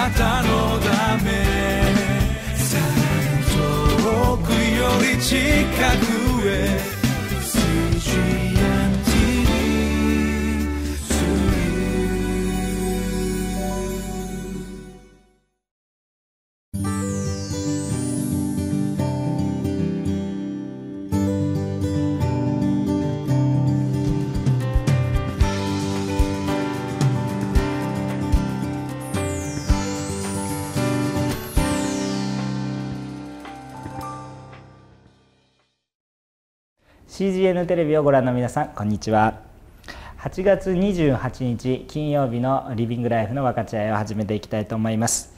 なたのため。さらに遠くより近くへ「CGN テレビ」をご覧の皆さんこんにちは。8月28日金曜日のリビングライフの分かち合いを始めていきたいと思います。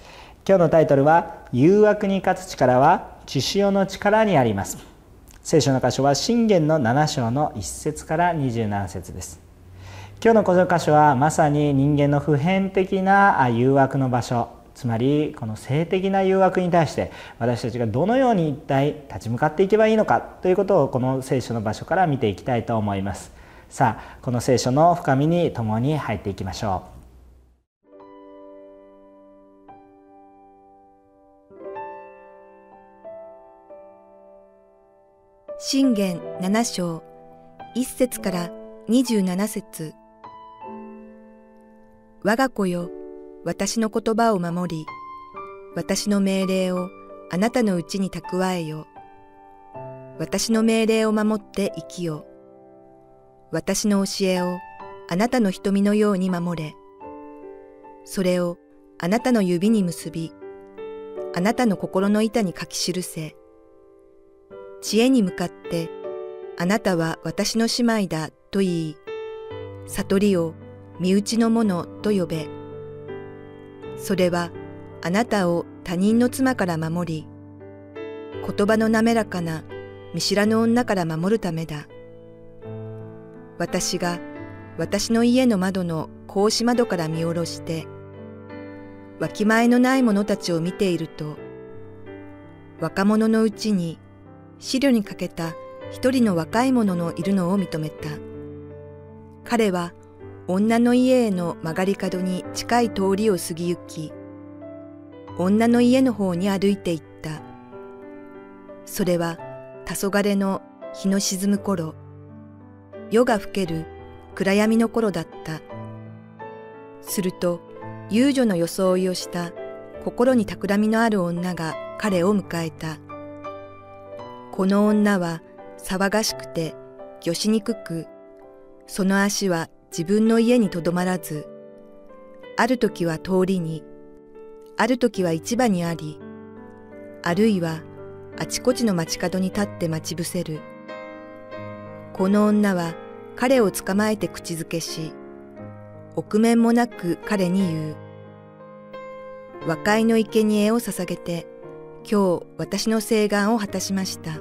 今日のタイトルは誘惑に勝つ力は血潮の力にあります。聖書の箇所は信玄の7章の1節から27節です。今日のこの箇所はまさに人間の普遍的な誘惑の場所。つまりこの性的な誘惑に対して私たちがどのように一体立ち向かっていけばいいのかということをこの聖書の場所から見ていきたいと思います。さあこの聖書の深みに共に入っていきましょう。信玄7章1節から27節。我が子よ私の言葉を守り、私の命令をあなたのうちに蓄えよ。私の命令を守って生きよ。私の教えをあなたの瞳のように守れ。それをあなたの指に結び、あなたの心の板に書き記せ。知恵に向かって、あなたは私の姉妹だと言い、悟りを身内のものと呼べ。それはあなたを他人の妻から守り、言葉の滑らかな見知らぬ女から守るためだ。私が私の家の窓の格子窓から見下ろして、わきまえのない者たちを見ていると、若者のうちに資料にかけた一人の若い者のいるのを認めた。彼は女の家への曲がり角に近い通りを過ぎ行き、女の家の方に歩いて行った。それは黄昏の日の沈む頃、夜が更ける暗闇の頃だった。すると、遊女の装いをした心に企みのある女が彼を迎えた。この女は騒がしくて、よしにくく、その足は自分の家にとどまらず、ある時は通りに、ある時は市場にあり、あるいはあちこちの街角に立って待ち伏せる。この女は彼を捕まえて口づけし、臆面もなく彼に言う。和解の生贄を捧げて、今日私の誓願を果たしました。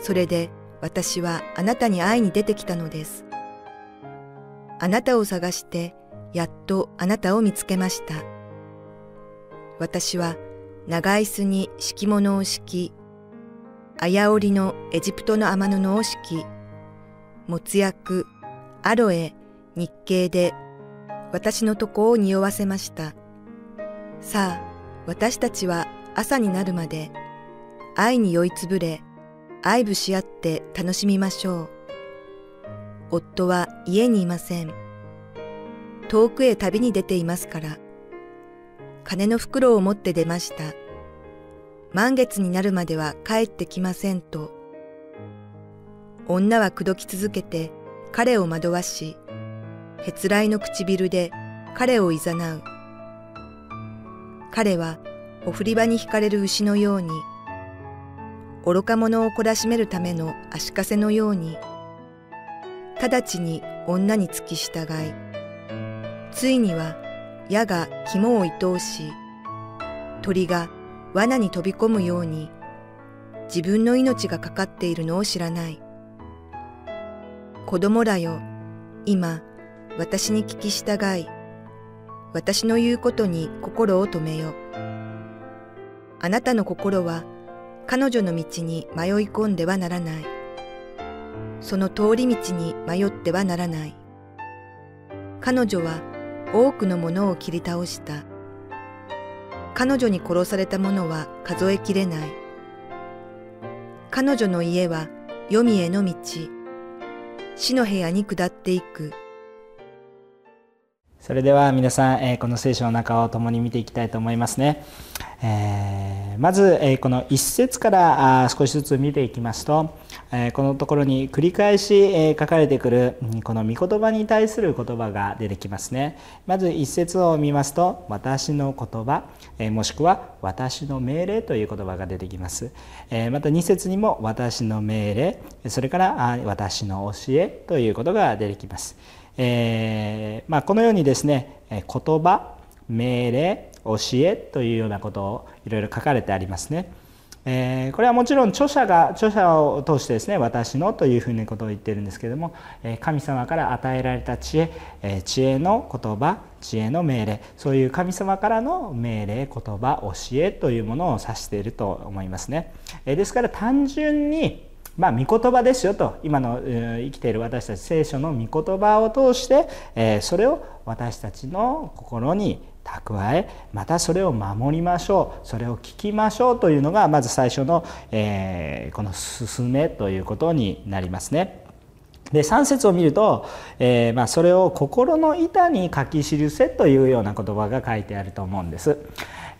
それで私はあなたに会いに出てきたのです。あなたを探してやっとあなたを見つけました。私は長椅子に敷物を敷き、あやおりのエジプトの雨布を敷き、もつ薬、アロエ、日系で私のとこを匂わせました。さあ、私たちは朝になるまで愛に酔いつぶれ、愛撫し合って楽しみましょう。夫は家にいません。遠くへ旅に出ていますから。金の袋を持って出ました。満月になるまでは帰ってきませんと。女は口説き続けて彼を惑わし、へつらいの唇で彼をいざなう。彼はお振り場に惹かれる牛のように、愚か者を懲らしめるための足かせのように、直ちに女に付き従い、ついには矢が肝を愛おし、鳥が罠に飛び込むように、自分の命がかかっているのを知らない。子供らよ、今、私に聞き従い、私の言うことに心を止めよ。あなたの心は彼女の道に迷い込んではならない。その通り道に迷ってはならない。彼女は多くのものを切り倒した。彼女に殺された者は数えきれない。彼女の家は黄泉への道、死の部屋に下っていく。それでは皆さん、えこの聖書の中を共に見ていきたいと思いますね。えー、まず、えこの一節から少しずつ見ていきますと、えこのところに繰り返し、え書かれてくるこの御言葉に対する言葉が出てきますね。まず一節を見ますと「私の言葉」えもしくは「私の命令」という言葉が出てきます。えまた二節にも「私の命令」それから「私の教え」ということが出てきます。え、まあ、このようにですね言葉命令教えというようなことをいろいろ書かれてありますね。えー、これはもちろん著者が著者を通してですね私のというふうなことを言ってるんですけれども神様から与えられた知恵知恵の言葉知恵の命令そういう神様からの命令言葉教えというものを指していると思いますね。ですから単純にまあ、御言葉ですよと今の生きている私たち聖書の御言葉を通して、えそれを私たちの心に蓄えまたそれを守りましょうそれを聞きましょうというのがまず最初の、えこの進めということになりますね。で3節を見ると、えー、まあ、それを心の板に書き記せというような言葉が書いてあると思うんです。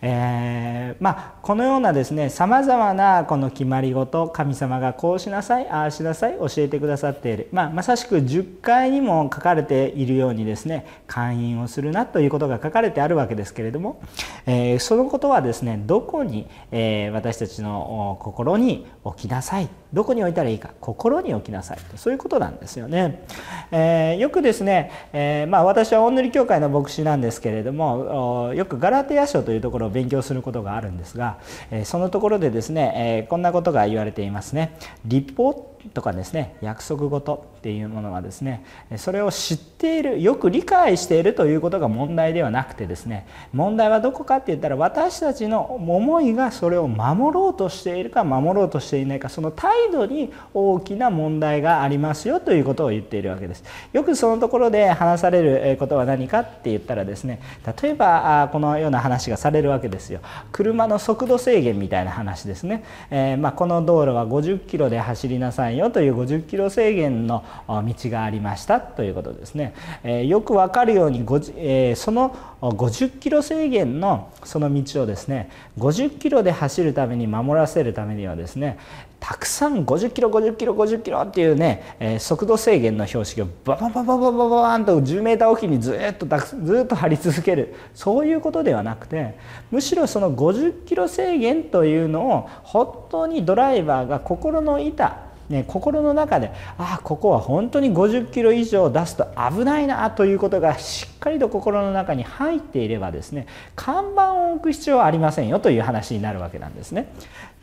えー、まあ、このようなですねさまざまなこの決まり事神様がこうしなさいああしなさい教えてくださっている、まあ、まさしく10回にも書かれているようにですね会員をするなということが書かれてあるわけですけれども、えー、そのことはですねどこに、えー、私たちの心に置きなさい。どこに置いたらいいか。心に置きなさいと。そういうことなんですよね。えー、よくですね、えー、まあ、私は大塗教会の牧師なんですけれどもよくガラテヤ書というところを勉強することがあるんですが、え、そのところでですね、えこんなことが言われていますね。立法とかですね約束事っていうものはですねそれを知っているよく理解しているということが問題ではなくてですね問題はどこかって言ったら私たちの思いがそれを守ろうとしているか守ろうとしていないかその態度に大きな問題がありますよということを言っているわけです。よくそのところで話されることは何かって言ったらですね例えばこのような話がされるわけですよ。車の速度制限みたいな話ですね。えー、まあ、この道路は50キロで走りなさいよという50キロ制限の道がありましたということですね。えー、よくわかるように、えー、その50キロ制限のその道をですね50キロで走るために守らせるためにはですねたくさん50キロ50キロ50キロっていうね、えー、速度制限の標識をバババババババーンと10メーターおきにずっとずっと張り続けるそういうことではなくてむしろその50キロ制限というのを本当にドライバーが心の板ね、心の中でああここは本当に50キロ以上出すと危ないなということがしっかりと心の中に入っていればですね看板を置く必要はありませんよという話になるわけなんですね。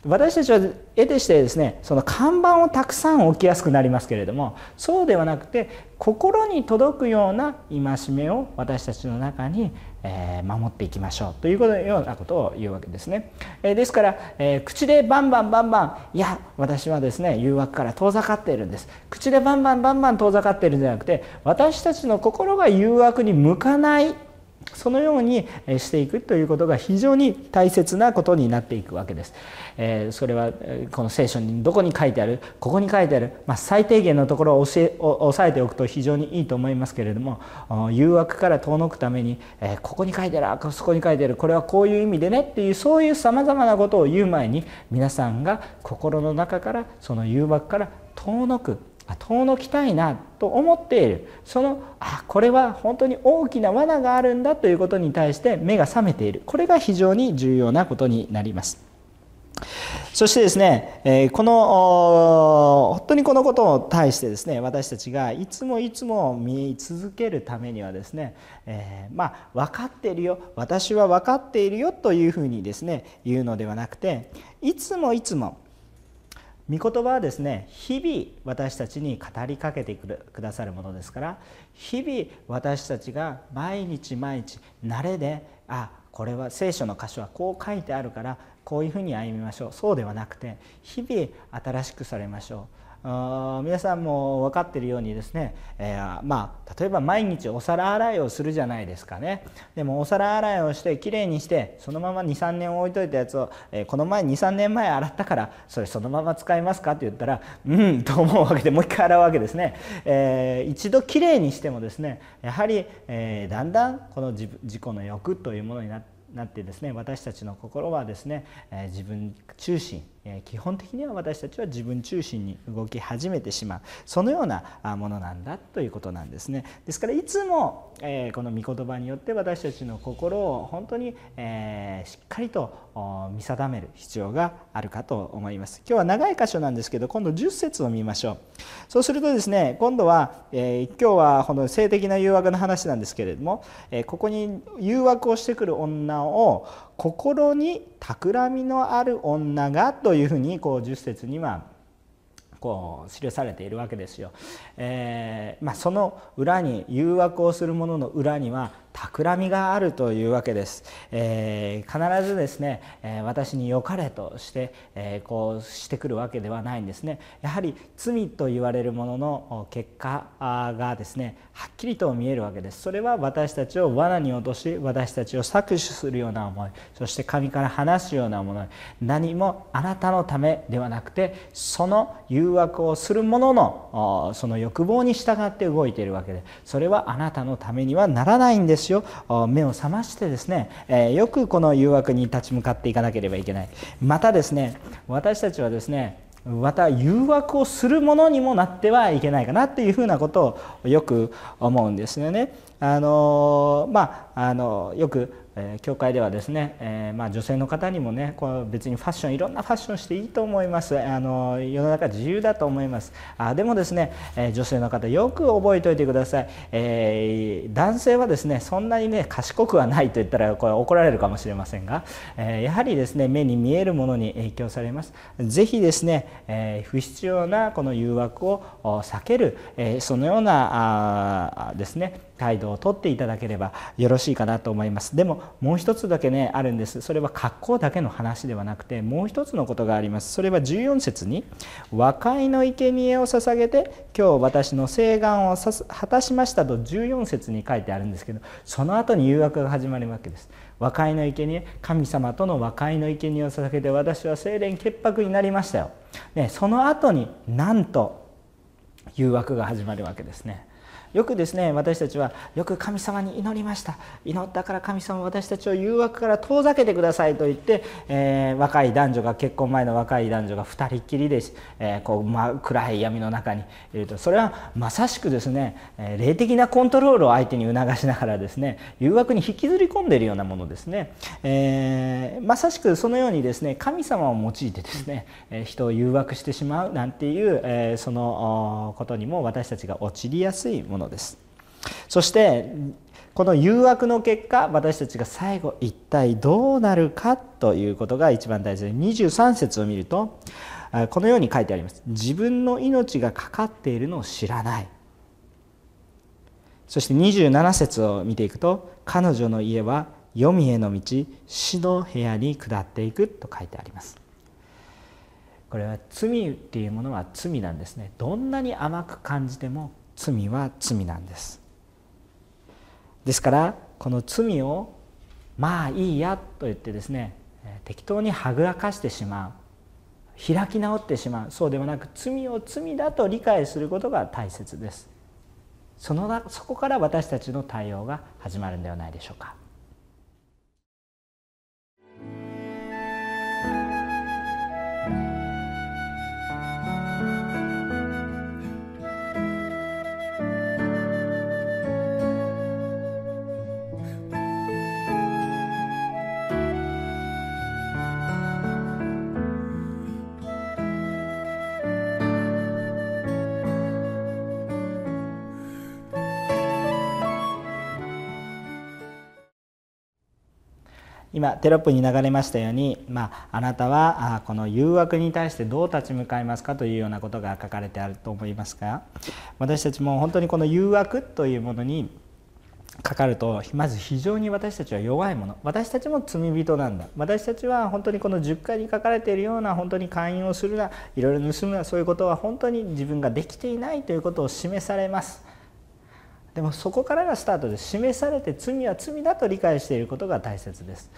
私たちは得てしてですねその看板をたくさん置きやすくなりますけれどもそうではなくて心に届くような戒めを私たちの中にえ守っていきましょうということようなことを言うわけですね。えですから、え口でバンバンバンバンいや私はですね誘惑から遠ざかっているんです口でバンバンバンバン遠ざかっているんじゃなくて私たちの心が誘惑に向かないそのようにしていくということが非常に大切なことになっていくわけです。えそれはこの聖書にどこに書いてあるここに書いてある、まあ、最低限のところを教え押さえておくと非常にいいと思いますけれども誘惑から遠のくために、えここに書いてあるあそこに書いてあるこれはこういう意味でねっていうそういうさまざまなことを言う前に皆さんが心の中からその誘惑から遠のく遠のきたいなと思っている。そのあこれは本当に大きな罠があるんだということに対して目が覚めている。これが非常に重要なことになります。そしてですね、この本当にこのことを対してですね私たちがいつもいつも見続けるためにはですね、えー、まあ分かっているよ。私は分かっているよというふうにですね言うのではなくていつもいつも御言葉はですね日々私たちに語りかけてくださるものですから日々私たちが毎日毎日慣れであこれは聖書の箇所はこう書いてあるからこういうふうに歩みましょう。そうではなくて日々新しくされましょう。皆さんも分かっているようにですね、えー、まあ例えば毎日お皿洗いをするじゃないですかね。でもお皿洗いをしてきれいにしてそのまま23年置いといたやつを、えー、この前23年前洗ったからそれそのまま使いますかって言ったらうんと思うわけでもう一回洗うわけですね、えー、一度きれいにしてもですねやはり、えー、だんだんこの自己の欲というものになってなってですね私たちの心はですね、え自分中心基本的には私たちは自分中心に動き始めてしまう。そのようなものなんだということなんですね。ですからいつもこの御言葉によって私たちの心を本当にしっかりと見定める必要があるかと思います。今日は長い箇所なんですけど今度10節を見ましょう。そうするとですね今度は今日はこの性的な誘惑の話なんですけれどもここに誘惑をしてくる女を心に企みのある女がというふうにこう10節にはこう記されているわけですよ。えーまあ、その裏に誘惑をする者の裏には企みがあるというわけです、えー、必ずですね、え、私に良かれとして、え、こうしてくるわけではないんですね。やはり罪と言われるものの結果がですねはっきりと見えるわけです。それは私たちを罠に落とし私たちを搾取するような思い。そして神から離すようなもの。何もあなたのためではなくてその誘惑をする者のその欲望に従って動いているわけで。それはあなたのためにはならないんです。ですよ目を覚ましてですね、えよくこの誘惑に立ち向かっていかなければいけないまたですね私たちはですねまた誘惑をするものにもなってはいけないかなっていうふうなことをよく思うんですよね。あのまああのよくえ、教会ではですね、え、まあ、女性の方にもねこう別にファッションいろんなファッションしていいと思います。あの世の中自由だと思います。あでもですね、え、女性の方よく覚えておいてください、え男性はですねそんなにね賢くはないと言ったらこれ怒られるかもしれませんが、えやはりですね目に見えるものに影響されます。是非ですね、え不必要なこの誘惑を避ける、えそのようなあですね態度をとっていただければよろしいかなと思います。でももう一つだけねあるんです。それは格好だけの話ではなくてもう一つのことがあります。それは14節に「和解の生贄を捧げて今日私の請願を果たしました」と14節に書いてあるんですけどその後に誘惑が始まるわけです。和解の生贄神様との和解の生贄を捧げて私は清廉潔白になりましたよ、ね、その後になんと誘惑が始まるわけですね。よくですね私たちはよく神様に祈りました。祈ったから神様私たちを誘惑から遠ざけてくださいと言って、えー、若い男女が結婚前の若い男女が2人っきりで、えー、こう、ま、暗い闇の中にいると。それはまさしくですね、霊的なコントロールを相手に促しながらですね誘惑に引きずり込んでいるようなものですね、えー、まさしくそのようにですね神様を用いてですね人を誘惑してしまうなんていう、えそのことにも私たちが陥りやすいもののです。そしてこの誘惑の結果私たちが最後一体どうなるかということが一番大事で23節を見るとこのように書いてあります。自分の命がかかっているのを知らない。そして27節を見ていくと彼女の家は黄泉への道死の部屋に下っていくと書いてあります。これは罪っていうものは罪なんですね。どんなに甘く感じても罪は罪なんです。ですからこの罪をまあいいやと言ってですね適当にはぐらかしてしまう開き直ってしまうそうではなく罪を罪だと理解することが大切です。そのそこから私たちの対応が始まるんではないでしょうか。今テロップに流れましたように、まあ、あなたはこの誘惑に対してどう立ち向かいますかというようなことが書かれてあると思いますが私たちも本当にこの誘惑というものにかかるとまず非常に私たちは弱いもの。私たちも罪人なんだ。私たちは本当にこの10回に書かれているような本当に勧誘をするないろいろ盗むなそういうことは本当に自分ができていないということを示されます。でもそこからがスタートで示されて罪は罪だと理解していることが大切です。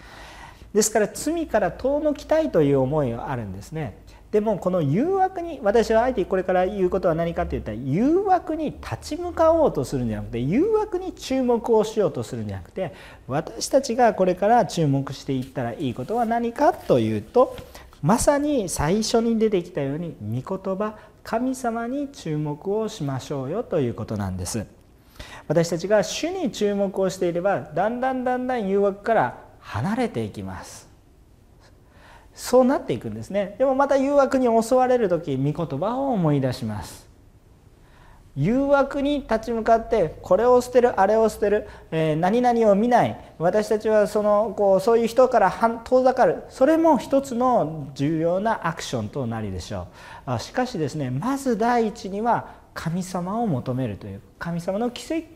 ですから罪から遠のきたいという思いがあるんですね。でもこの誘惑に私はあえてこれから言うことは何かって言ったら誘惑に立ち向かおうとするんじゃなくて誘惑に注目をしようとするんじゃなくて私たちがこれから注目していったらいいことは何かというとまさに最初に出てきたように御言葉神様に注目をしましょうよということなんです。私たちが主に注目をしていればだんだんだんだん誘惑から離れていきます。そうなっていくんですね。でもまた誘惑に襲われる時御言葉を思い出します。誘惑に立ち向かってこれを捨てるあれを捨てる、えー、何々を見ない。私たちはそのこうそういう人から遠ざかる。それも一つの重要なアクションとなりでしょう。しかしですねまず第一には神様を求めるという神様の奇跡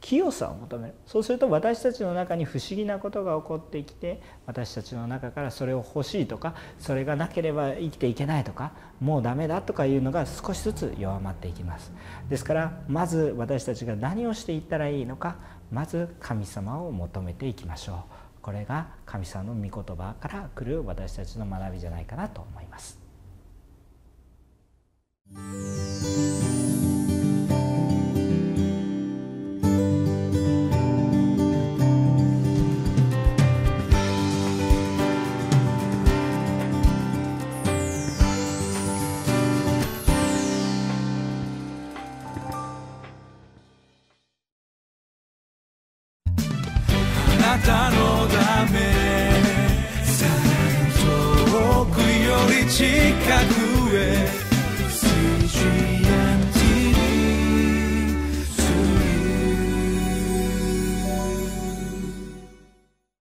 清さを求める。そうすると私たちの中に不思議なことが起こってきて私たちの中からそれを欲しいとかそれがなければ生きていけないとかもうダメだとかいうのが少しずつ弱まっていきます。ですからまず私たちが何をしていったらいいのかまず神様を求めていきましょう。これが神様の御言葉から来る私たちの学びじゃないかなと思います。